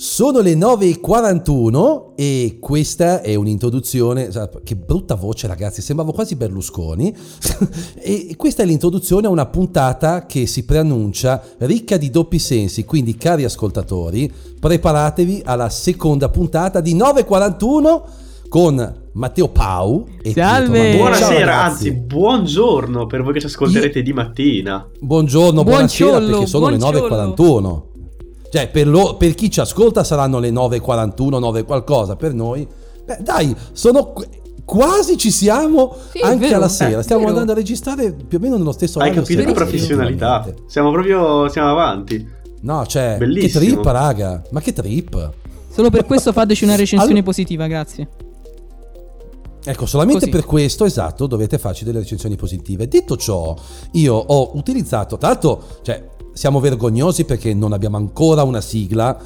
Sono le 9.41 e questa è un'introduzione, che brutta voce ragazzi, sembravo quasi Berlusconi, e questa è l'introduzione a una puntata che si preannuncia ricca di doppi sensi, quindi cari ascoltatori, preparatevi alla seconda puntata di 9.41 con Matteo Pau e Salve! Buonasera, anzi buongiorno per voi che ci ascolterete Io... di mattina. Buongiorno, buonasera perché sono le 9.41. Cioè, per, lo, per, chi ci ascolta saranno le 9.41, 9 qualcosa, per noi... Beh, dai, sono... Quasi ci siamo sì, anche alla sera. Stiamo vero. andando a registrare più o meno nello stesso Hai capito che professionalità? Siamo proprio siamo avanti. No, cioè, Bellissimo. che trip, raga. Ma che trip. Solo per questo fateci una recensione allora... positiva, grazie. Ecco, solamente Così. per questo, esatto, dovete farci delle recensioni positive. Detto ciò, io ho utilizzato, tra l'altro, cioè, siamo vergognosi perché non abbiamo ancora una sigla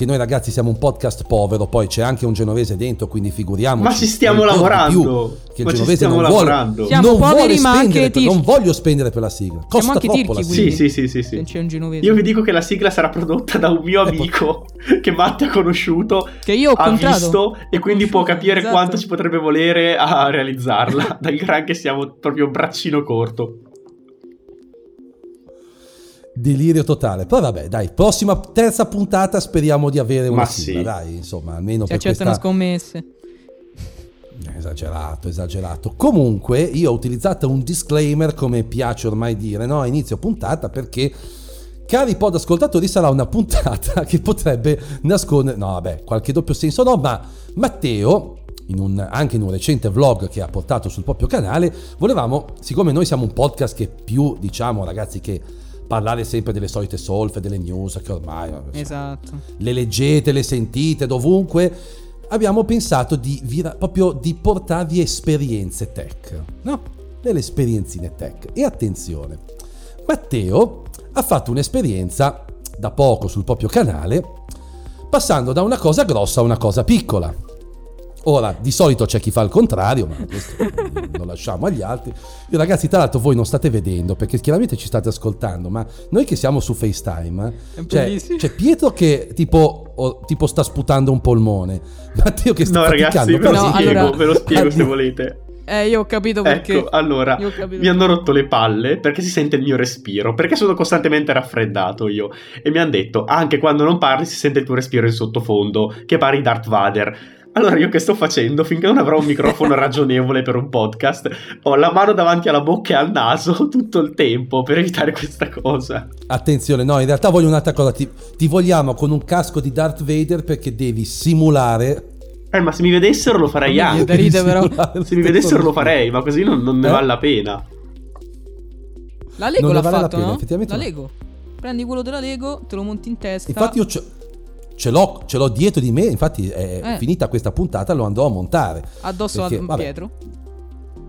che noi ragazzi siamo un podcast povero, poi c'è anche un genovese dentro, quindi figuriamoci. Ma ci stiamo lavorando. che il ma genovese non lavorando. vuole, non vuole spendere, per, non voglio spendere per la sigla. Costa siamo anche troppo tirchi, Sì, sì, sì, sì, sì. C'è un genovese. Io vi dico che la sigla sarà prodotta da un mio amico che Matte ha conosciuto, che io ho ha visto e quindi può capire esatto. quanto ci potrebbe volere a realizzarla, dal gran che siamo proprio braccino corto. Delirio totale. Poi vabbè, dai, prossima terza puntata speriamo di avere una Ma sigla, sì. dai, insomma, almeno si per accettano questa... scommesse. Esagerato, esagerato. Comunque, io ho utilizzato un disclaimer, come piace ormai dire, no? A inizio puntata, perché, cari pod ascoltatori, sarà una puntata che potrebbe nascondere, no, vabbè, qualche doppio senso no, ma Matteo, in un, anche in un recente vlog che ha portato sul proprio canale, volevamo, siccome noi siamo un podcast che più, diciamo, ragazzi, che parlare sempre delle solite solfe, delle news che ormai esatto. le leggete, le sentite dovunque. Abbiamo pensato di, vira, proprio di portarvi esperienze tech, no? Delle esperienzine tech. E attenzione, Matteo ha fatto un'esperienza da poco sul proprio canale, passando da una cosa grossa a una cosa piccola. Ora, di solito c'è chi fa il contrario, ma questo lo lasciamo agli altri. Io, ragazzi, tra l'altro voi non state vedendo perché chiaramente ci state ascoltando, ma noi che siamo su FaceTime, cioè, c'è Pietro che tipo, oh, tipo, sta sputando un polmone, Matteo che sta No, ragazzi, ve lo no, spiego, allora... ve lo spiego se volete. Eh, io ho capito perché. Ecco, allora, mi hanno rotto le palle perché si sente il mio respiro, perché sono costantemente raffreddato io. E mi hanno detto, anche quando non parli si sente il tuo respiro in sottofondo, che pari Darth Vader. Allora io che sto facendo? Finché non avrò un microfono ragionevole per un podcast, ho la mano davanti alla bocca e al naso tutto il tempo per evitare questa cosa. Attenzione, no, in realtà voglio un'altra cosa. Ti, ti vogliamo con un casco di Darth Vader perché devi simulare eh, ma se mi vedessero lo farei non anche. Ride, però. se mi vedessero lo farei, ma così non, non ne eh? vale la pena. La Lego non l'ha vale fatto, la pena, no? Effettivamente la Lego. Prendi quello della Lego, te lo monti in testa. Infatti io c'ho ce l'ho, ce l'ho dietro di me, infatti è eh. finita questa puntata, lo andrò a montare. Addosso perché, a vabbè. Pietro.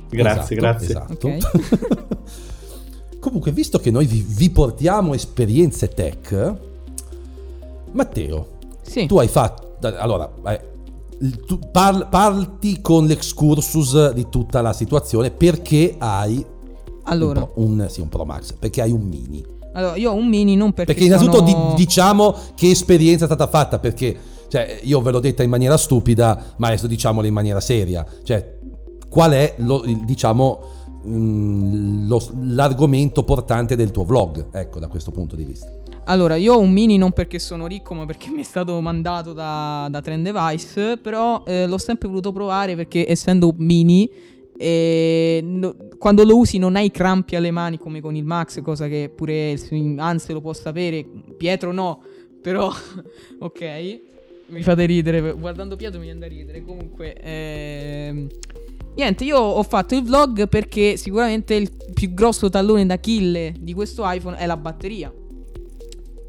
Grazie, esatto, grazie. Esatto. Okay. Comunque, visto che noi vi, vi portiamo esperienze tech, Matteo, sì. tu hai fatto... Allora, eh, tu par, parti con l'excursus di tutta la situazione perché hai allora. un, un, sì, un Pro Max, perché hai un mini. Allora, io ho un mini non perché. Perché innanzitutto sono... di- diciamo che esperienza è stata fatta, perché cioè, io ve l'ho detta in maniera stupida, ma adesso diciamolo in maniera seria. Cioè, qual è lo, diciamo, mm, lo, l'argomento portante del tuo vlog? Ecco, da questo punto di vista. Allora, io ho un mini non perché sono ricco, ma perché mi è stato mandato da, da Trend Device. Però eh, l'ho sempre voluto provare perché essendo mini no, quando lo usi non hai crampi alle mani come con il Max, cosa che pure Anse lo può sapere. Pietro no, però ok. Mi fate ridere, guardando Pietro mi viene da ridere. Comunque, ehm, niente, io ho fatto il vlog perché sicuramente il più grosso tallone d'Achille di questo iPhone è la batteria.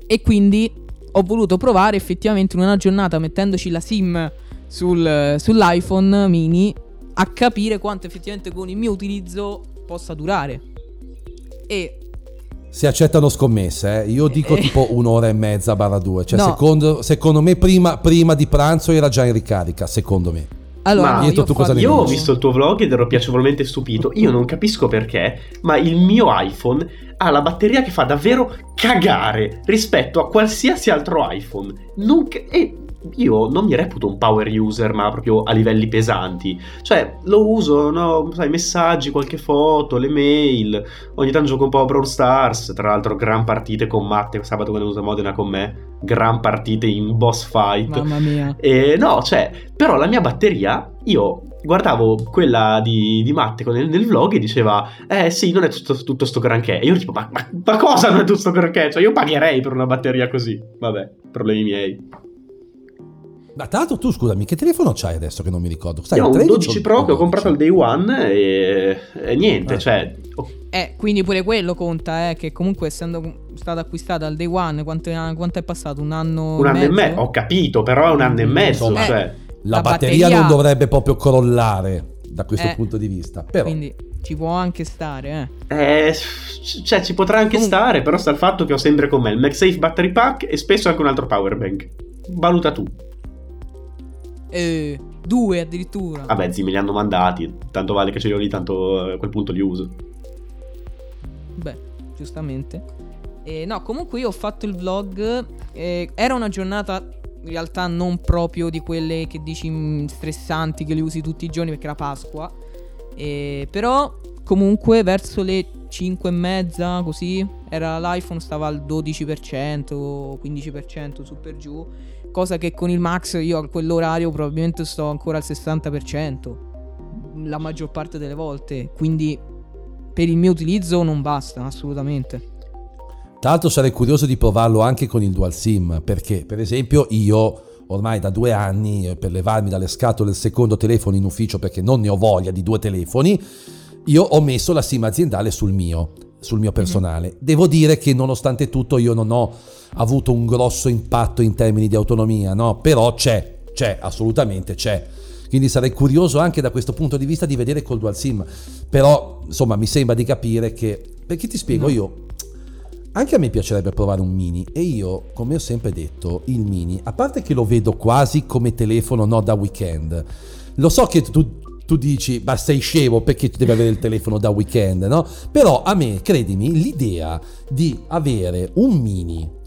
E quindi ho voluto provare effettivamente in una giornata mettendoci la SIM sul, sull'iPhone mini a capire quanto effettivamente con il mio utilizzo possa durare. E si accettano scommesse, eh? io dico eh. tipo un'ora e mezza barra due, cioè no. secondo, secondo, me prima, prima, di pranzo era già in ricarica, secondo me. Allora, Ma io, tu ho cosa fatto- Io ho visto il tuo vlog ed ero piacevolmente stupito. Io non capisco perché, ma il mio iPhone ha la batteria che fa davvero cagare rispetto a qualsiasi altro iPhone. Non e io non mi reputo un power user, ma proprio a livelli pesanti. Cioè, lo uso, no, sai, messaggi, qualche foto, le mail. Ogni tanto gioco un po' a Brawl Stars. Tra l'altro, gran partite con Matte. Sabato quando è venuto a Modena con me. Gran partite in boss fight. Mamma mia. E no, cioè, però la mia batteria, io guardavo quella di, di Matte nel, nel vlog e diceva, eh sì, non è tutto, tutto sto granché. E io tipo, ma, ma- ma cosa non è tutto sto granché? Cioè, io pagherei per una batteria così. Vabbè, problemi miei. Ma tra l'altro tu scusami, che telefono c'hai adesso che non mi ricordo? Sai, io ho un 13 12 o Pro che ho 12? comprato al day one e, e niente, Ah. cioè... oh, Eh, quindi pure quello conta, eh, che comunque essendo stata acquistata al day one, quanto è, quanto è passato? Un anno un e anno e mezzo? mezzo, ho capito, però è un anno e mezzo, Insomma, cioè... La, La batteria, batteria- non dovrebbe proprio crollare da questo Eh, punto di vista. Però Quindi ci può anche stare, eh. Eh, cioè, ci potrà anche Comunque- stare, però sta il fatto che ho sempre con me il MagSafe Battery Pack e spesso anche un altro power bank. Valuta tu. Eh, due addirittura. Vabbè, zi, me li hanno mandati. Tanto vale che ce li ho lì, tanto a quel punto li uso. Beh, giustamente. Eh, no, comunque io ho fatto il vlog. eh, era una giornata in realtà non proprio di quelle che dici stressanti che li usi tutti i giorni perché era Pasqua. Eh, però comunque verso le 5 e mezza così era l'iPhone stava al 12% o 15% su per giù. Cosa che con il Max io a quell'orario probabilmente sto ancora al 60%. La maggior parte delle volte. Quindi per il mio utilizzo non basta assolutamente. L'altro sarei curioso di provarlo anche con il dual SIM, perché per esempio io ormai da due anni, eh, per levarmi dalle scatole il secondo telefono in ufficio perché non ne ho voglia di due telefoni, io ho messo la SIM aziendale sul mio, sul mio personale. Devo dire che nonostante tutto io non ho avuto un grosso impatto in termini di autonomia, no? Però c'è, c'è, assolutamente c'è. Quindi sarei curioso anche da questo punto di vista di vedere col dual SIM. Però, insomma, mi sembra di capire che... Perché ti spiego, No. io anche a me piacerebbe provare un mini e io, come ho sempre detto, il mini, a parte che lo vedo quasi come telefono no da weekend, lo so che tu, tu dici, ma sei scemo perché tu devi avere il telefono da weekend, no? Però a me, credimi, l'idea di avere un mini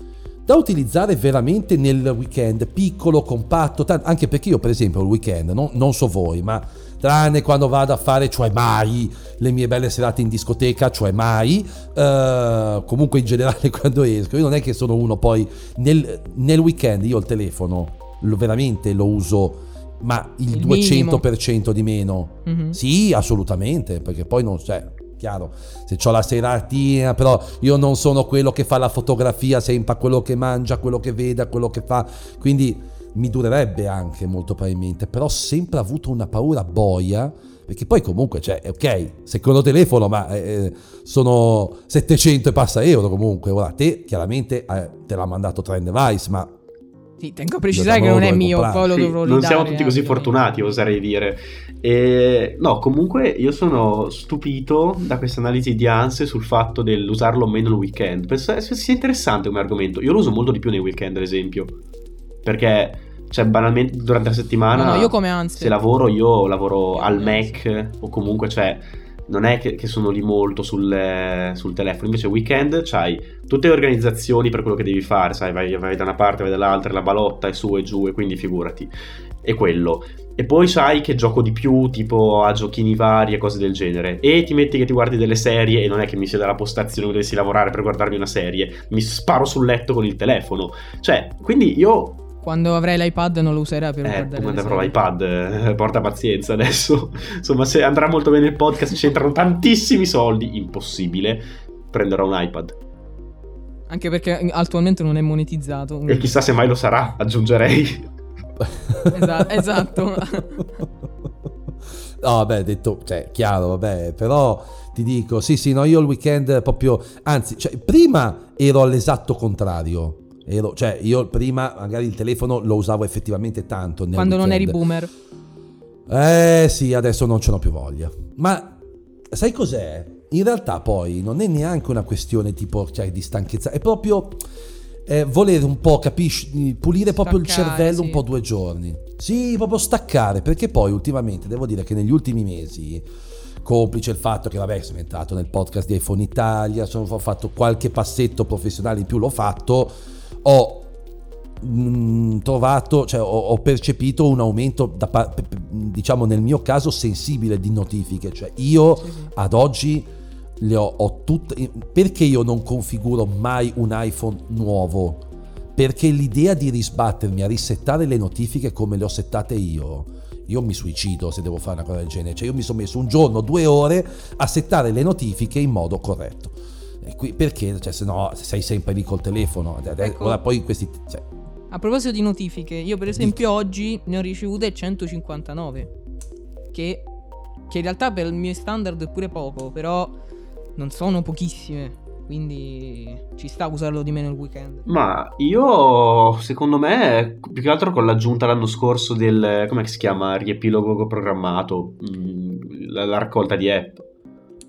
da utilizzare veramente nel weekend, piccolo, compatto, tan- anche perché io per esempio il weekend, no- non so voi, ma tranne quando vado a fare, cioè mai, le mie belle serate in discoteca, cioè mai, eh, comunque in generale quando esco, io non è che sono uno poi, nel, nel weekend io il telefono lo- veramente lo uso, ma il, Il 200% di meno. Mhm. Sì, assolutamente, perché poi non c'è, chiaro, se ho la seratina, però io non sono quello che fa la fotografia sempre quello che mangia, quello che vede, quello che fa, quindi mi durerebbe anche molto probabilmente, però ho sempre avuto una paura boia, perché poi comunque, cioè, ok, secondo telefono, ma eh, sono 700 e passa euro comunque, ora te chiaramente eh, te l'ha mandato Trend Device, ma Sì, tengo a precisare che non è mio, comprare. poi lo Sì, dovrò non ridare, siamo tutti così fortunati, oserei dire. E, no, comunque io sono stupito da questa analisi di ansie sul fatto dell'usarlo meno il weekend. Penso sia interessante come argomento. Io lo uso molto di più nei weekend, ad esempio. Perché, cioè, banalmente durante la settimana, No, no, io come ansia. se lavoro, io lavoro Io al Mac o comunque, cioè, non è che, che sono lì molto sul, sul telefono. Invece, weekend c'hai tutte le organizzazioni per quello che devi fare, sai, vai, vai da una parte, vai dall'altra, la balotta è su e giù, e quindi figurati. È quello. E poi sai che gioco di più, tipo a giochini vari e cose del genere. E ti metti che ti guardi delle serie e non è che mi sia dalla postazione dove dovessi lavorare per guardarmi una serie. Mi sparo sul letto con il telefono. Cioè, quindi io Quando avrai l'iPad non lo userai per eh, guardare come le avrò serie. iPad, eh, porta pazienza adesso. Insomma, se andrà molto bene il podcast, ci entrano tantissimi soldi, impossibile. Prenderò un iPad. Anche perché attualmente non è monetizzato. E chissà se mai lo sarà, aggiungerei. Esa- esatto. No, vabbè, detto, cioè, chiaro, vabbè, però ti dico, sì, sì, no, io il weekend proprio, anzi, cioè, prima ero all'esatto contrario. Ero, cioè, io prima magari il telefono lo usavo effettivamente tanto. nel Quando non eri boomer. Eh sì, adesso non ce l'ho più voglia. Ma sai cos'è? In realtà poi non è neanche una questione tipo cioè, di stanchezza, è proprio è volere un po', capisci, pulire proprio il cervello sì. un po' due giorni. Sì, proprio staccare, perché poi ultimamente devo dire che negli ultimi mesi, complice il fatto che vabbè sono entrato nel podcast di iPhone Italia, sono, ho fatto qualche passetto professionale in più, l'ho fatto, ho mm, trovato, cioè ho, ho percepito un aumento, da diciamo nel mio caso, sensibile di notifiche, cioè io Sì, sì. ad oggi le ho, ho tutte. Perché io non configuro mai un iPhone nuovo? Perché l'idea di risbattermi a risettare le notifiche come le ho settate io, io mi suicido se devo fare una cosa del genere. Cioè, io mi sono messo un giorno, due ore a settare le notifiche in modo corretto. Qui- perché? Cioè, se no sei sempre lì col telefono. Ecco. Ora poi questi. cioè, A proposito di notifiche, io per esempio oggi ne ho ricevute 159. Che, che in realtà per i miei standard è pure poco, però non sono pochissime. Quindi ci sta a usarlo di meno il weekend. Ma io, secondo me, più che altro con l'aggiunta l'anno scorso del, come si chiama, riepilogo programmato, mm, la, la raccolta di app.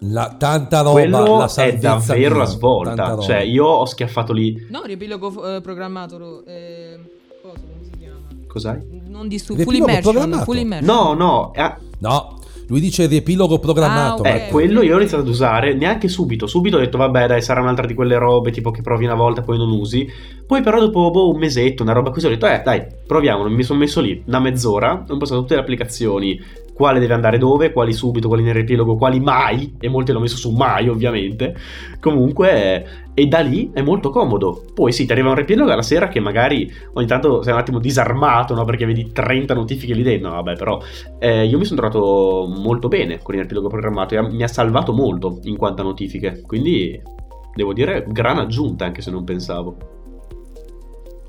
La, tanta roba. Quello la è davvero mia, la svolta. Cioè, io ho schiaffato lì. No, riepilogo eh, programmato. Eh, cosa come si chiama? Cos'hai? Non disturbo. Full Riepilogo immersion. Full immersion. No, no, eh, No, lui dice riepilogo programmato. Ah, ok. Marco. Eh, quello io ho iniziato ad usare neanche subito. Subito ho detto, vabbè, dai, sarà un'altra di quelle robe tipo che provi una volta e poi non usi. Poi, però, dopo boh, un mesetto, una roba così, ho detto, eh, dai, proviamo. Mi sono messo lì una mezz'ora, ho impostato tutte le applicazioni, quale deve andare dove, quali subito, quali nel riepilogo, quali mai. E molte l'ho messo su mai, ovviamente. Comunque, e da lì è molto comodo. Poi sì, ti arriva un riepilogo alla sera che magari ogni tanto sei un attimo disarmato, no? Perché vedi 30 notifiche lì dentro. No, vabbè, però eh, io mi sono trovato molto bene con il riepilogo programmato e mi ha salvato molto in quanto a notifiche. Quindi devo dire gran aggiunta anche se non pensavo.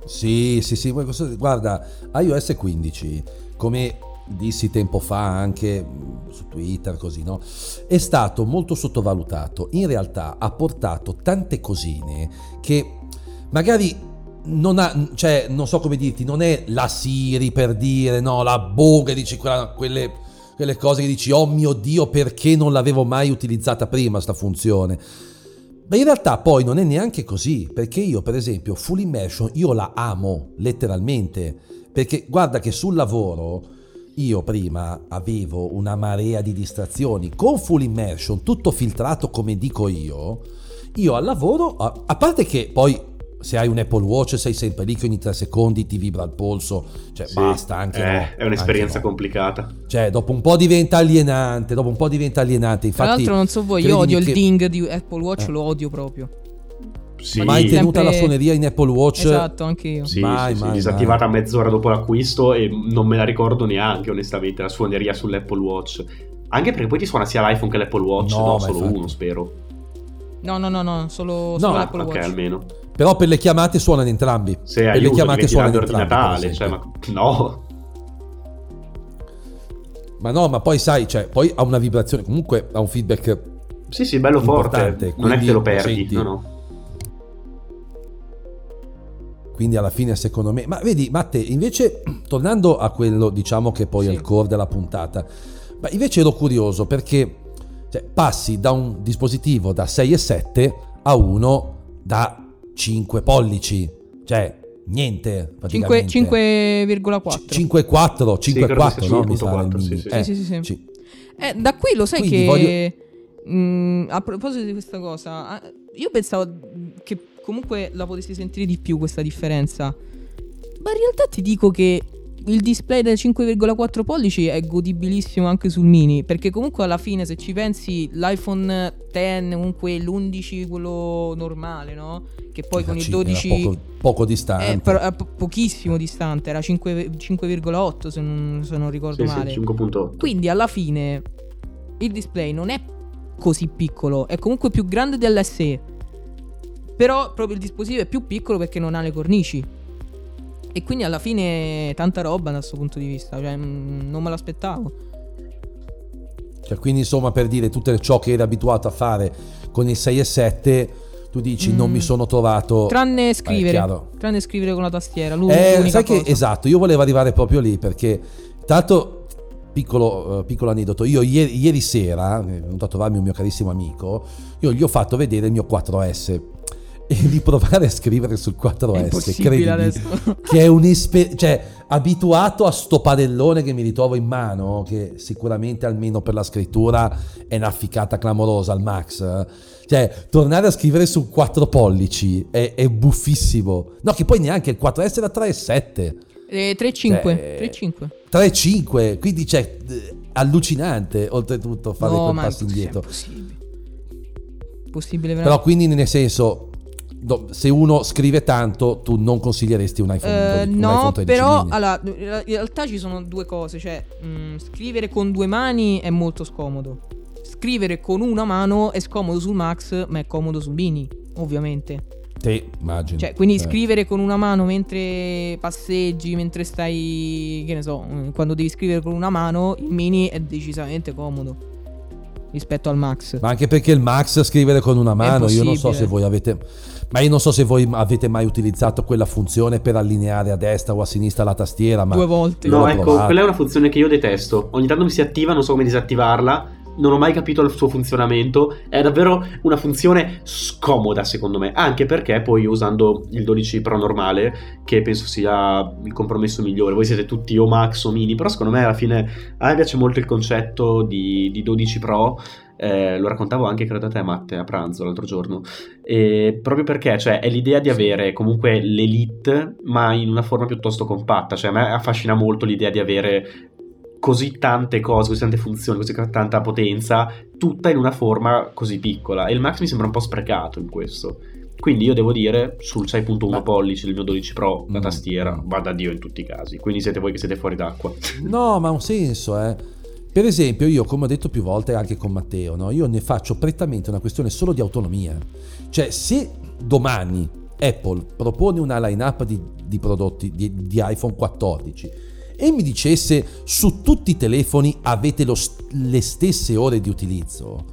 Sì, sì, sì, guarda, iOS 15, come dissi tempo fa anche mh, su Twitter, così, no? È stato molto sottovalutato. In realtà ha portato tante cosine che magari non ha, cioè, non so come dirti, non è la Siri per dire, no, la boga, dici quella- quelle, quelle cose che dici, oh mio Dio, perché non l'avevo mai utilizzata prima sta funzione? Ma in realtà poi non è neanche così, perché io per esempio Full Immersion io la amo letteralmente, perché guarda che sul lavoro io prima avevo una marea di distrazioni, con Full Immersion tutto filtrato come dico io, io al lavoro, a, a parte che poi se hai un Apple Watch sei sempre lì che ogni tre secondi ti vibra il polso, cioè Sì, basta anche eh, no, È un'esperienza anche no. complicata. Cioè dopo un po' diventa alienante, dopo un po' diventa alienante, Tra infatti... l'altro, non so voi, io odio il che- ding di Apple Watch, Eh. lo odio proprio. Sì, Mai tenuta Sempre- la suoneria in Apple Watch? Esatto, anche io. sì, Mai, sì, sì, mai, disattivata mezz'ora dopo l'acquisto e non me la ricordo neanche onestamente la suoneria sull'Apple Watch. Anche perché poi ti suona sia l'iPhone che l'Apple Watch, No, no, solo uno spero. No, no, no, no, solo, No, solo ah, Apple ok, Watch. almeno. Però per le chiamate suonano entrambi. Se per le chiamate suonano entrambi. Natale, cioè, ma no. Ma no, ma poi sai, cioè, poi ha una vibrazione, comunque ha un feedback Sì, sì, bello forte. Non è che te lo perdi, senti. no, no. Quindi alla fine secondo me... Ma vedi, Matte, invece tornando a quello diciamo che poi è Sì. il core della puntata, ma invece ero curioso perché cioè, passi da un dispositivo da 6,7 a uno da 5 pollici, cioè niente. Cinque- praticamente. 5,4. C- 5,4, Sì, credo 5,4 sia no? Mi sa 5,4, il sì, mini. sì, Eh, sì, sì, sì. sì. Eh, da qui lo sai Quindi che... voglio- mh, a proposito di questa cosa, io pensavo che comunque la potessi sentire di più questa differenza. Ma in realtà ti dico che il display da 5,4 pollici è godibilissimo anche sul mini. Perché comunque alla fine, se ci pensi, l'iPhone X, comunque l'11, quello normale, no? Che poi con il Era 12. poco, poco distante. Eh, però è po- pochissimo distante, era 5 5,8 se non, se non ricordo Sì, male. sì, 5.8. Quindi alla fine il display non è così piccolo, è comunque più grande dell'SE. Però proprio il dispositivo è più piccolo perché non ha le cornici. E quindi alla fine tanta roba da questo punto di vista, cioè mm, non me l'aspettavo. Cioè, quindi insomma per dire tutto ciò che eri abituato a fare con il 6 e 7, tu dici non Mm. mi sono trovato... Tranne Eh, scrivere, chiaro. tranne scrivere con la tastiera, Eh, l'unica sai che cosa. esatto, io volevo arrivare proprio lì perché tanto piccolo, eh, piccolo aneddoto, io ieri, ieri sera è venuto a trovarmi un mio carissimo amico, io gli ho fatto vedere il mio 4S e di provare a scrivere sul È 4S, impossibile credimi, adesso. che è un'esperienza, cioè abituato a sto padellone che mi ritrovo in mano, che sicuramente almeno per la scrittura è una ficata clamorosa al max. eh. Cioè, tornare a scrivere su 4 pollici è, è buffissimo. No, che poi neanche il 4S da 3,7. Eh, 3-5. Eh, 3-5. 3,5, quindi c'è allucinante oltretutto fare No, quel passo indietro. Possibile Però veramente. quindi nel senso, do- se uno scrive tanto, tu non consiglieresti un iPhone, 12, un no, iPhone 13 però mini. allora, in realtà ci sono due cose. Cioè, mh, scrivere con due mani è molto scomodo. Scrivere con una mano è scomodo sul Max, ma è comodo sul Mini, ovviamente. Sì, immagino. Cioè, quindi Eh. scrivere con una mano mentre passeggi, mentre stai, che ne so, mh, quando devi scrivere con una mano, il Mini è decisamente comodo rispetto al Max. Ma anche perché il Max scrivere con una mano, io non so se voi avete... Ma io non so se voi avete mai utilizzato quella funzione per allineare a destra o a sinistra la tastiera, ma... Due volte. No, ecco, provato. quella è una funzione che io detesto. Ogni tanto mi si attiva, non so come disattivarla. Non ho mai capito il suo funzionamento. È davvero una funzione scomoda, secondo me. Anche perché poi usando il 12 Pro normale, che penso sia il compromesso migliore. Voi siete tutti o Max o Mini, però secondo me alla fine a me piace molto il concetto di, di 12 Pro. Eh, lo raccontavo anche, credo a te, Matte, a pranzo l'altro giorno. E proprio perché, cioè, è l'idea di avere comunque l'elite, ma in una forma piuttosto compatta. Cioè, a me affascina molto l'idea di avere così tante cose, così tante funzioni, così tanta potenza, tutta in una forma così piccola. E il Max mi sembra un po' sprecato in questo. Quindi io devo dire, sul 6.1 Ma- pollici del mio 12 Pro, la Mm. tastiera va da Dio in tutti i casi. Quindi siete voi che siete fuori d'acqua. No, ma ha un senso, eh. Per esempio, io, come ho detto più volte anche con Matteo, no? io ne faccio prettamente una questione solo di autonomia. Cioè, se domani Apple propone una line-up di, di prodotti di, di iPhone 14 e mi dicesse su tutti i telefoni avete st- le stesse ore di utilizzo,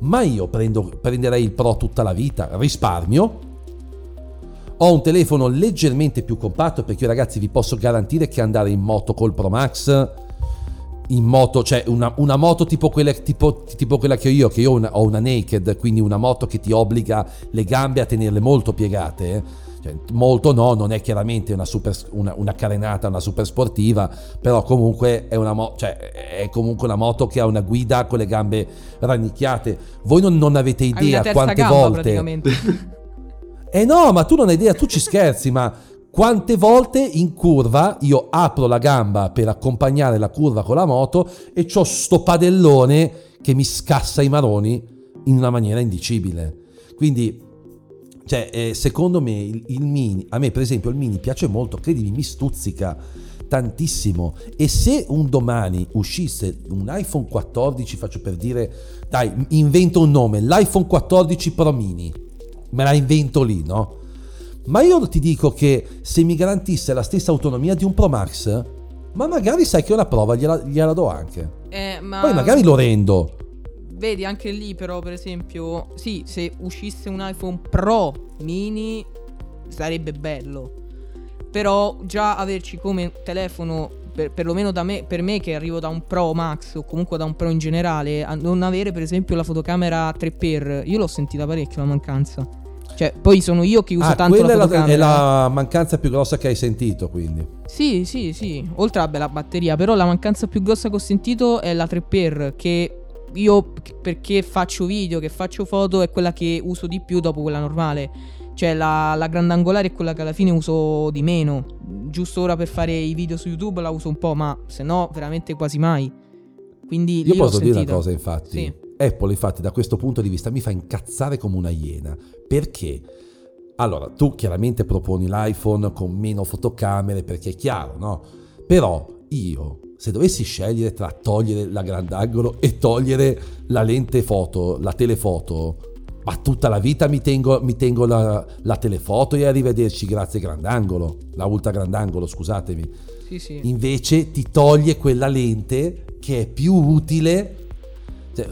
ma io prendo- prenderei il Pro tutta la vita, risparmio, ho un telefono leggermente più compatto perché io ragazzi vi posso garantire che andare in moto col Pro Max in moto, cioè una, una moto tipo quella, tipo, tipo quella che ho io, che io ho una, ho una naked, quindi una moto che ti obbliga le gambe a tenerle molto piegate. Cioè, molto no, non è chiaramente una, super, una, una carenata, una super sportiva, però comunque è una, mo- cioè, è comunque una moto che ha una guida con le gambe rannicchiate. Voi non, non avete idea quante gamba volte... Eh no, ma tu non hai idea, tu ci scherzi, ma quante volte in curva io apro la gamba per accompagnare la curva con la moto e c'ho sto padellone che mi scassa i maroni in una maniera indicibile. Quindi, cioè, eh, secondo me il, il mini, a me per esempio il mini piace molto, credimi, mi stuzzica tantissimo e se un domani uscisse un iPhone 14, faccio per dire, dai, invento un nome, l'iPhone 14 Pro Mini, me la invento lì, no? Ma io ti dico che se mi garantisse la stessa autonomia di un Pro Max, ma magari sai che una prova gliela, gliela do anche. Eh, ma Poi magari lo rendo. Vedi anche lì però per esempio Sì se uscisse un iPhone Pro mini Sarebbe bello Però già averci come telefono per, Perlomeno da me, per me che arrivo da un Pro Max O comunque da un Pro in generale a Non avere per esempio la fotocamera 3x Io l'ho sentita parecchio la mancanza Cioè poi sono io che uso Ah, tanto la fotocamera è la mancanza più grossa che hai sentito, quindi. Sì, sì, sì. Oltre alla bella batteria, però la mancanza più grossa che ho sentito è la 3x che io perché faccio video, che faccio foto è quella che uso di più dopo quella normale. Cioè la, la grandangolare è quella che alla fine uso di meno. Giusto ora per fare i video su YouTube la uso un po', ma se no veramente quasi mai. Quindi Io posso dire una cosa, infatti. Sì. Apple, infatti, da questo punto di vista mi fa incazzare come una iena. Perché? Allora, tu chiaramente proponi l'iPhone con meno fotocamere perché è chiaro, no? Però io, se dovessi scegliere tra togliere la grandangolo e togliere la lente foto, la telefoto, ma tutta la vita mi tengo, mi tengo la, la telefoto e arrivederci grazie grandangolo, la ultra grandangolo, scusatemi. Sì, sì. Invece ti toglie quella lente che è più utile.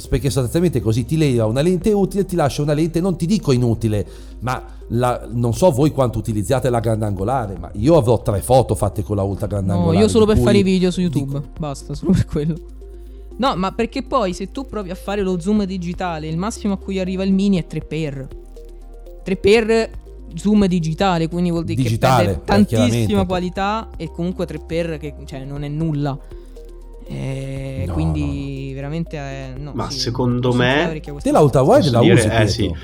Perché sostanzialmente così ti leva una lente utile, ti lascia una lente, non ti dico inutile, ma la- non so voi quanto utilizzate la grandangolare, ma io avrò tre foto fatte con la ultra No, grandangolare. io solo per cui- fare i video su YouTube. Basta, solo per quello. No, ma perché poi se tu provi a fare lo zoom digitale, il massimo a cui arriva il mini è 3x. 3x zoom digitale, quindi vuol dire Digitale, che eh, perde tantissima chiaramente. qualità e comunque 3x che cioè, non è nulla. Eh, No, quindi veramente eh, no, Ma sì, secondo me- Te l'ultra wide Posso la dire- usi, eh, sì.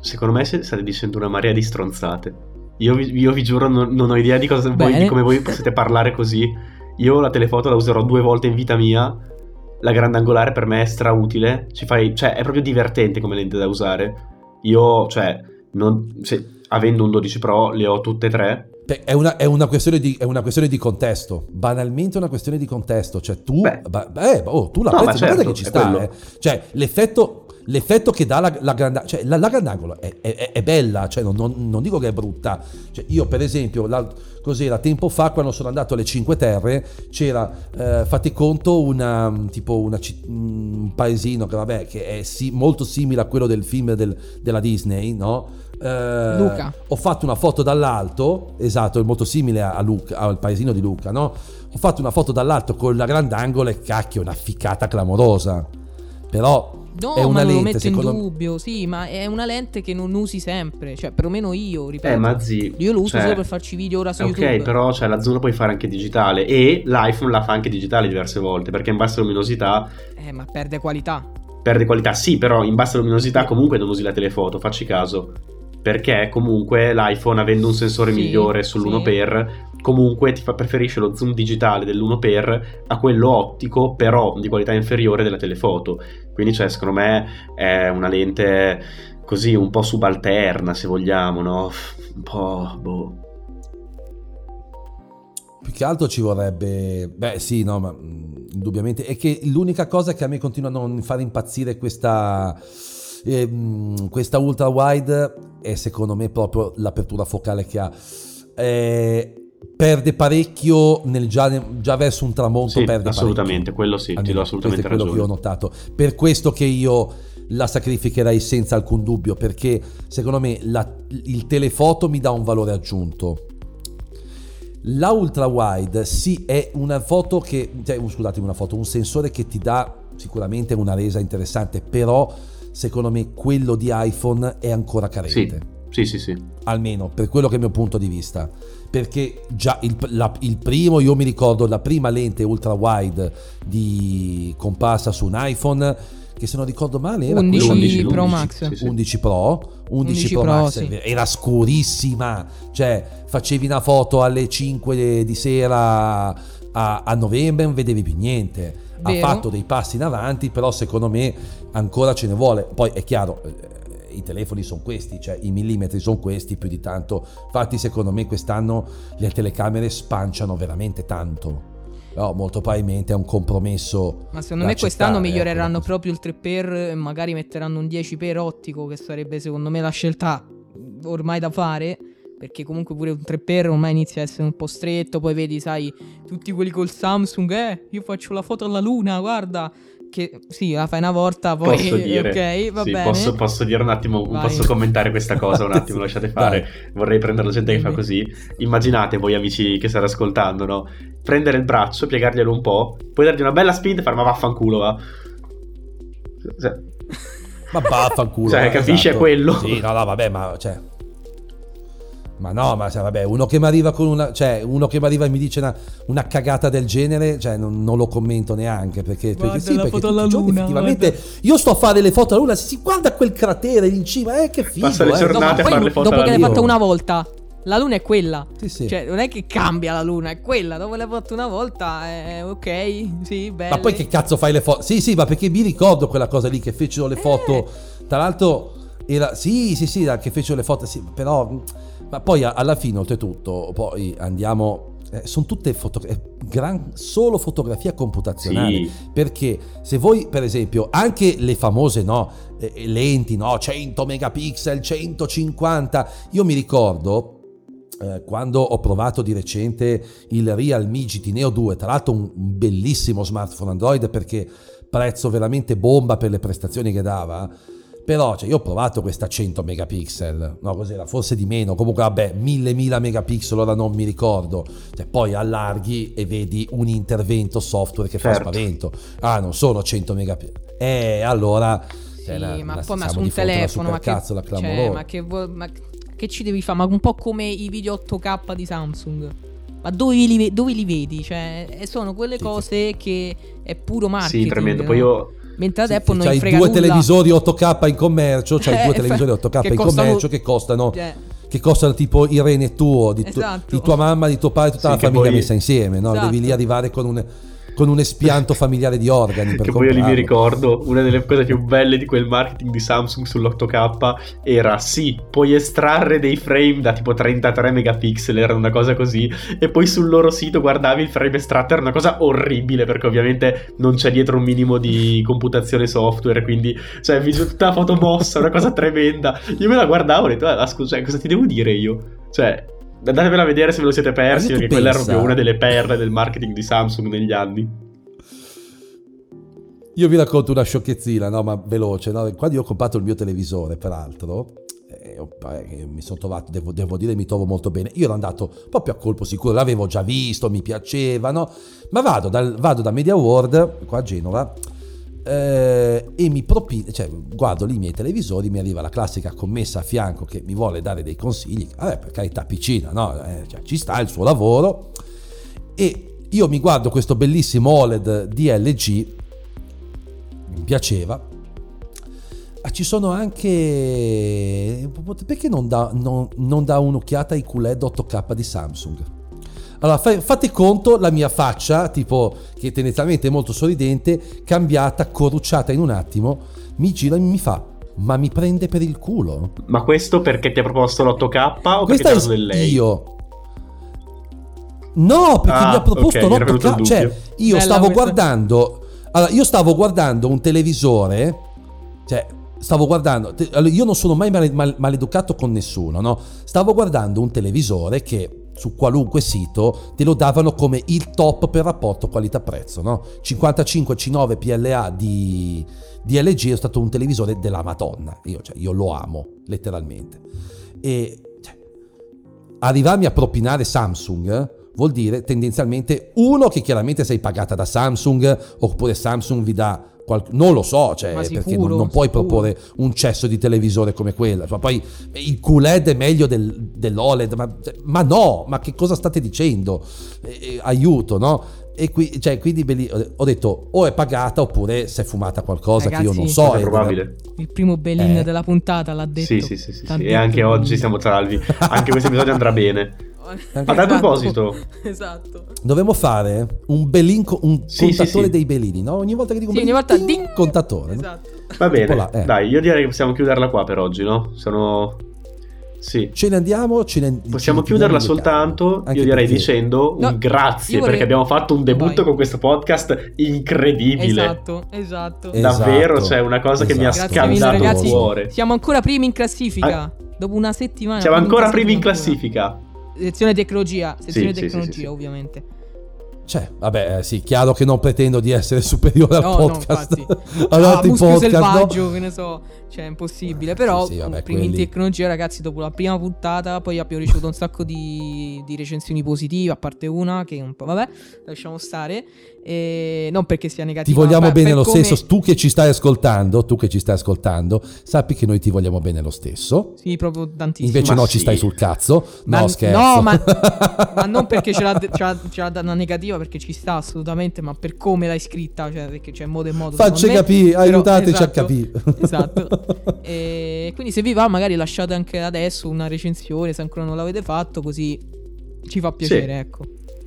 Secondo me se- state dicendo una marea di stronzate. Io vi, io vi giuro, non, non ho idea di, cosa voi, di come voi possiate parlare così. Io la telefoto la userò due volte in vita mia. La grandangolare per me è strautile. Ci fai, cioè, è proprio divertente come lente da usare. Io, cioè, non, se- avendo un 12 Pro, le ho tutte e tre. È una, è una questione di, è una questione di contesto, banalmente è una questione di contesto, cioè tu, Beh. ba- oh, tu la No, guarda certo, che ci sta, eh. cioè l'effetto, l'effetto che dà la, la, granda- cioè, la, la grandangolo è, è- è bella, cioè, non, non- non dico che è brutta, Cioè, io per esempio, la, cos'era, tempo fa quando sono andato alle Cinque Terre, c'era, eh, fate conto, una, tipo una, un paesino che vabbè, che è sì- molto simile a quello del film del- della Disney, no? Eh, Luca. Ho fatto una foto dall'alto, esatto, è molto simile a Luca, al paesino di Luca, no? Ho fatto una foto dall'alto con la grandangolo e cacchio, una ficcata clamorosa. Però No, è una ma non lo lente, metto secondo in me. dubbio, sì, ma è una lente che non usi sempre, cioè perlomeno io, ripeto. Eh, ma zi. Io lo uso cioè, solo per farci video ora su Ok, YouTube. però cioè, la zoom la puoi fare anche digitale. E l'iPhone la fa anche digitale diverse volte. Perché in bassa luminosità Eh, ma perde qualità. perde qualità. Sì, però in bassa luminosità comunque non usi la telefoto, facci caso. Perché comunque l'iPhone, avendo un sensore Sì, migliore sì. sull'1x, comunque ti fa, preferisce lo zoom digitale dell'1x a quello ottico, però di qualità inferiore della telefoto. Quindi, cioè, secondo me è una lente così un po' subalterna, se vogliamo, no? Un po', boh. Più che altro ci vorrebbe... Beh sì, no, ma mh, indubbiamente... È che l'unica cosa che a me continua a non far impazzire questa... ehm, questa ultra wide è secondo me proprio l'apertura focale che ha. Eh, perde parecchio nel già, già verso un tramonto. Sì, perde assolutamente, parecchio. quello sì, ti Almeno do assolutamente è quello ragione. che ho notato. Per questo che io la sacrificherei senza alcun dubbio, perché secondo me la- il telefoto mi dà un valore aggiunto. La ultra wide sì è una foto che, cioè, scusatemi, una foto, un sensore che ti dà sicuramente una resa interessante, però secondo me quello di iPhone è ancora carente Sì, sì, sì, sì. almeno per quello che è il mio punto di vista. Perché già il, la- il primo, io mi ricordo la prima lente ultra wide di comparsa su un iPhone, che se non ricordo male era 11 quello- l'11, Pro l'11, Max. sì, sì. 11 Pro, 11, 11 Pro, Pro, Max, sì. era scurissima, cioè facevi una foto alle 5 di sera a, a novembre e non vedevi più niente. Ha Vero. fatto dei passi in avanti, però secondo me ancora ce ne vuole. Poi è chiaro, eh, i telefoni sono questi, cioè i millimetri sono questi, più di tanto. Infatti secondo me quest'anno le telecamere spanciano veramente tanto. Però molto probabilmente è un compromesso. Ma secondo me quest'anno accettare, miglioreranno ecco. proprio il 3x e magari metteranno un 10x ottico, che sarebbe secondo me la scelta ormai da fare. Perché comunque pure un 3x ormai inizia a essere un po' stretto. Poi vedi, sai, tutti quelli col Samsung, eh, io faccio la foto alla luna, guarda. Che sì, la fai una volta, poi Posso dire, ok, va sì, bene. Posso, posso dire un attimo, Vai. posso commentare questa cosa un attimo, Sì, lasciate fare. Vorrei prendere la gente che fa così. Immaginate voi amici che state ascoltando, no? Prendere il braccio, piegarglielo un po', poi dargli una bella spinta e fare ma vaffanculo, va. Cioè, Ma vaffanculo. Cioè, eh, capisci, è quello. Sì, no, no, vabbè, ma cioè. Ma no, ma cioè, vabbè, uno che mi arriva con una. Cioè, uno che mi arriva e mi dice una, una cagata del genere, cioè, non, non lo commento neanche. Perché, perché Guarda sì, la perché foto alla luna, effettivamente. Io sto a fare le foto alla luna. Sì, sì, guarda quel cratere lì in cima, eh, che figo. Passa le eh. giornate No, ma a poi fare le foto dopo che l'hai fatta una volta, la luna è quella. Sì, sì. Cioè, non è che cambia la luna, è quella. Dopo l'hai fatta una volta, è ok, sì, bello. Ma poi che cazzo fai le foto? Sì, sì, ma perché mi ricordo quella cosa lì che fecero le foto. Eh. Tra l'altro, era. Sì, sì, sì, che fecero le foto, sì, però. Ma poi alla fine, oltretutto, poi andiamo. eh, sono tutte foto, è gran, solo fotografia computazionale. Sì. Perché se voi, per esempio, anche le famose no, eh, lenti, no, 100 megapixel, 150, io mi ricordo eh, quando ho provato di recente il Realme GT Neo 2, tra l'altro un bellissimo smartphone Android perché prezzo veramente bomba per le prestazioni che dava. Però cioè, io ho provato questa 100 megapixel, no cos'era, forse di meno, comunque vabbè, 1000 1000 megapixel, ora non mi ricordo. Cioè, poi allarghi e vedi un intervento software che fa Certo. spavento. Ah, non sono 100 megapixel. Eh, allora... Sì, cioè, la- ma la- poi ma su un telefono, ma che, cioè, ma che vuol- ma che ci devi fare? Ma un po' come i video 8K di Samsung. Ma dove li, dove li vedi? Cioè, sono quelle Sì, cose che è puro marketing. Sì, tremendo. Poi io Mentre ad Sì, Apple non c'hai frega due nulla. televisori 8K in commercio, c'hai Eh, due televisori 8K che in costano- commercio che costano, Cioè, che costano tipo il rene tuo, di, tu- Esatto. di tua mamma, di tuo padre, tutta Sì, la famiglia poi- messa insieme, no? Esatto. Devi lì arrivare con un, con un espianto familiare di organi per Che poi io lì mi comprarlo. ricordo, una delle cose più belle di quel marketing di Samsung sull'8K era sì, puoi estrarre dei frame da tipo 33 megapixel, era una cosa così, e poi sul loro sito guardavi il frame estratto, era una cosa orribile perché ovviamente non c'è dietro un minimo di computazione software, quindi cioè vi tutta la foto mossa, una cosa tremenda. Io me la guardavo e ho detto, ah, scusa, cioè, cosa ti devo dire io? Cioè, andatevela a vedere se ve lo siete persi, perché quella era pensa- proprio una delle perle del marketing di Samsung negli anni. Io vi racconto una sciocchezzina, no, ma veloce. No? Quando io ho comprato il mio televisore, peraltro, eh, eh, mi sono trovato, devo, devo dire, mi trovo molto bene. Io ero andato proprio a colpo sicuro, l'avevo già visto, mi piaceva, no? Ma vado, dal- vado da Media World, qua a Genova, eh, e mi propi- cioè, guardo lì i miei televisori, mi arriva la classica commessa a fianco che mi vuole dare dei consigli. Vabbè, per carità, piccina, no? Eh, cioè, ci sta il suo lavoro. E io mi guardo questo bellissimo OLED di LG, mi piaceva. Ma ci sono anche. Perché non dà, non, non dà un'occhiata ai QLED 8K di Samsung? Allora, fa- fate conto la mia faccia, tipo che tendenzialmente è molto sorridente, cambiata, corrucciata in un attimo, mi gira e mi fa: Ma mi prende per il culo? Ma questo perché ti ha proposto l'8K o perché Questa ti ha del lei? io. No, perché Ah, mi ha proposto ok, mi era venuto il l'8K. Cioè, io Bella stavo questa. guardando. Allora, io stavo guardando un televisore. Cioè, stavo guardando. te- allora, io non sono mai male- mal- maleducato con nessuno, no? Stavo guardando un televisore che su qualunque sito te lo davano come il top per rapporto qualità-prezzo, no? 55 C9 PLA di, di LG è stato un televisore della Madonna. Io, cioè, io lo amo, letteralmente. E cioè, arrivarmi a propinare Samsung vuol dire tendenzialmente uno che chiaramente sei pagata da Samsung oppure Samsung vi dà qual- non lo so, cioè, Ma perché sicuro, non, non puoi sicuro. proporre un cesso di televisore come quella. Cioè, poi il QLED è meglio del- dell'OLED, ma, ma no, ma che cosa state dicendo? Eh, eh, aiuto, no? E qui, cioè, quindi belli- ho detto o è pagata oppure si è fumata qualcosa che io non Ragazzi, so. È probabile. Il primo Belin Eh. della puntata l'ha detto. Sì, sì, sì, sì, sì. E anche oggi siamo salvi. Anche questo episodio andrà bene. Anche- A Esatto. proposito, Esatto. Dovremmo fare un belinco, un Sì, sì, contatore sì. dei belini, no? Ogni volta che dico Sì, ogni belin, volta ting, ding. contatore. no? Esatto. va bene. Là, eh. Dai, io direi che possiamo chiuderla qua per oggi, no? Sono... Sì. Ce ne andiamo, ce ne Possiamo ci chiuderla tiriamo le soltanto, io direi perché- dicendo No, un grazie vorrei- perché abbiamo fatto un debutto Vai. con questo podcast incredibile. Esatto, esatto. Eh, Davvero, Esatto, cioè una cosa che mi ha esatto. Scaldato il cuore. Siamo ancora primi in classifica. Dopo una settimana. Siamo ancora primi in ancora. classifica. Sezione tecnologia. Sezione Sì, tecnologia, sì, sì, sì. ovviamente. Cioè, vabbè, eh, sì, chiaro che non pretendo di essere superiore al No, no, podcast. infatti. ad Ah, altri muschio podcast, no? selvaggio, che ne so. Cioè, è impossibile. Però, Sì, sì, vabbè, primi in quelli- tecnologia, ragazzi, dopo la prima puntata, poi abbiamo ricevuto un sacco di, di recensioni positive, a parte una che un po', vabbè, lasciamo stare. E non perché sia Ti negativa. vogliamo ma bene lo come- stesso, tu che ci stai ascoltando, tu che ci stai ascoltando, sappi che noi ti vogliamo bene lo stesso. Sì, proprio tantissimo. Invece Ma no, ci sì. stai sul cazzo. Ma- no, scherzo. no, ma- ma non perché ce l'ha, ce l'ha- ce l'ha da una negativa, perché ci sta assolutamente, ma per come l'hai scritta, cioè perché c'è modo e modo. Facci capire, Però- aiutateci a esatto, capire. Esatto. E quindi se vi va, magari lasciate anche adesso una recensione, se ancora non l'avete fatto, così ci fa piacere, ecco.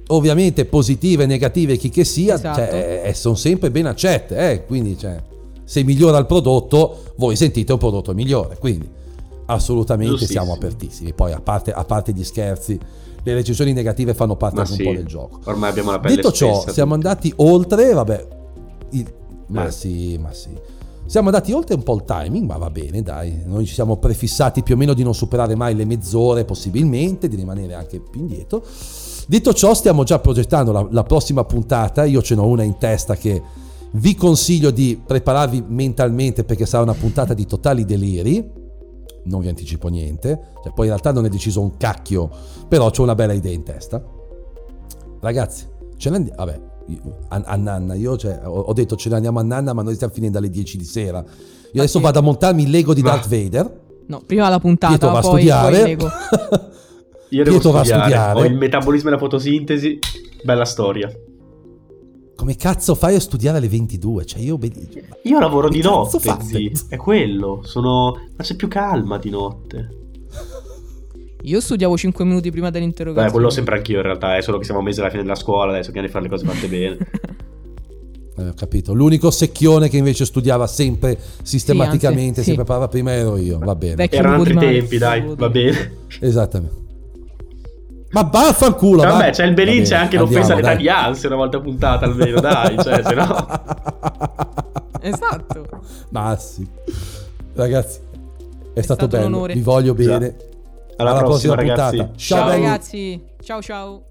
Ovviamente positive, negative, chi che sia, Esatto. cioè, eh, sono sempre ben accette. eh, quindi, cioè, se migliora il prodotto, voi sentite un prodotto migliore. Quindi, assolutamente siamo apertissimi. Poi, a parte, a parte gli scherzi, le recensioni negative fanno parte Ma anche sì, un po' del gioco. ormai abbiamo la pelle Detto ciò, siamo andati oltre, vabbè, il- ma Eh. sì, ma sì. Siamo andati oltre un po' il timing, ma va bene, dai. Noi ci siamo prefissati più o meno di non superare mai le mezz'ore, possibilmente, di rimanere anche più indietro. Detto ciò, stiamo già progettando la, la prossima puntata. Io ce n'ho una in testa che vi consiglio di prepararvi mentalmente perché sarà una puntata di totali deliri. Non vi anticipo niente. Cioè, poi in realtà non è deciso un cacchio, però ho una bella idea in testa. Ragazzi, ce ne andiamo. Vabbè, a, a Nanna, io cioè, ho, detto ce ne andiamo a Nanna, ma noi stiamo finendo alle 10 di sera. Io adesso sì. vado a montarmi il Lego di Ma- Darth Vader. No, prima la puntata, Pietro va a poi, studiare. poi. Io devo Pietro va a studiare. studiare. Ho il metabolismo e la fotosintesi. Bella storia. Come cazzo fai a studiare alle 22? Cioè io... Io lavoro di notte, zi. È quello. Sono... Ma c'è più calma di notte. Io studiavo 5 minuti prima dell'interrogazione. Beh, quello sempre anch'io in realtà. È solo che siamo a mesi alla fine della scuola. Adesso che di fare le cose fatte bene. Eh, ho capito. L'unico secchione che invece studiava sempre sistematicamente, Sì, anzi, si sì. preparava prima ero io. Va bene. Vecchio Erano altri tempi, dai. Va bene. Esattamente. Ma vaffanculo! Cioè, va. vabbè, c'è il Belin, c'è anche l'offesa andiamo, all'età dai. di ansia una volta puntata almeno, dai. Cioè, se no... Esatto. Ma sì. Ragazzi, è, stato, stato un bello. onore. Vi voglio bene. Alla, prossima, ragazzi. puntata. Ciao. Ciao. Ragazzi, ciao ciao.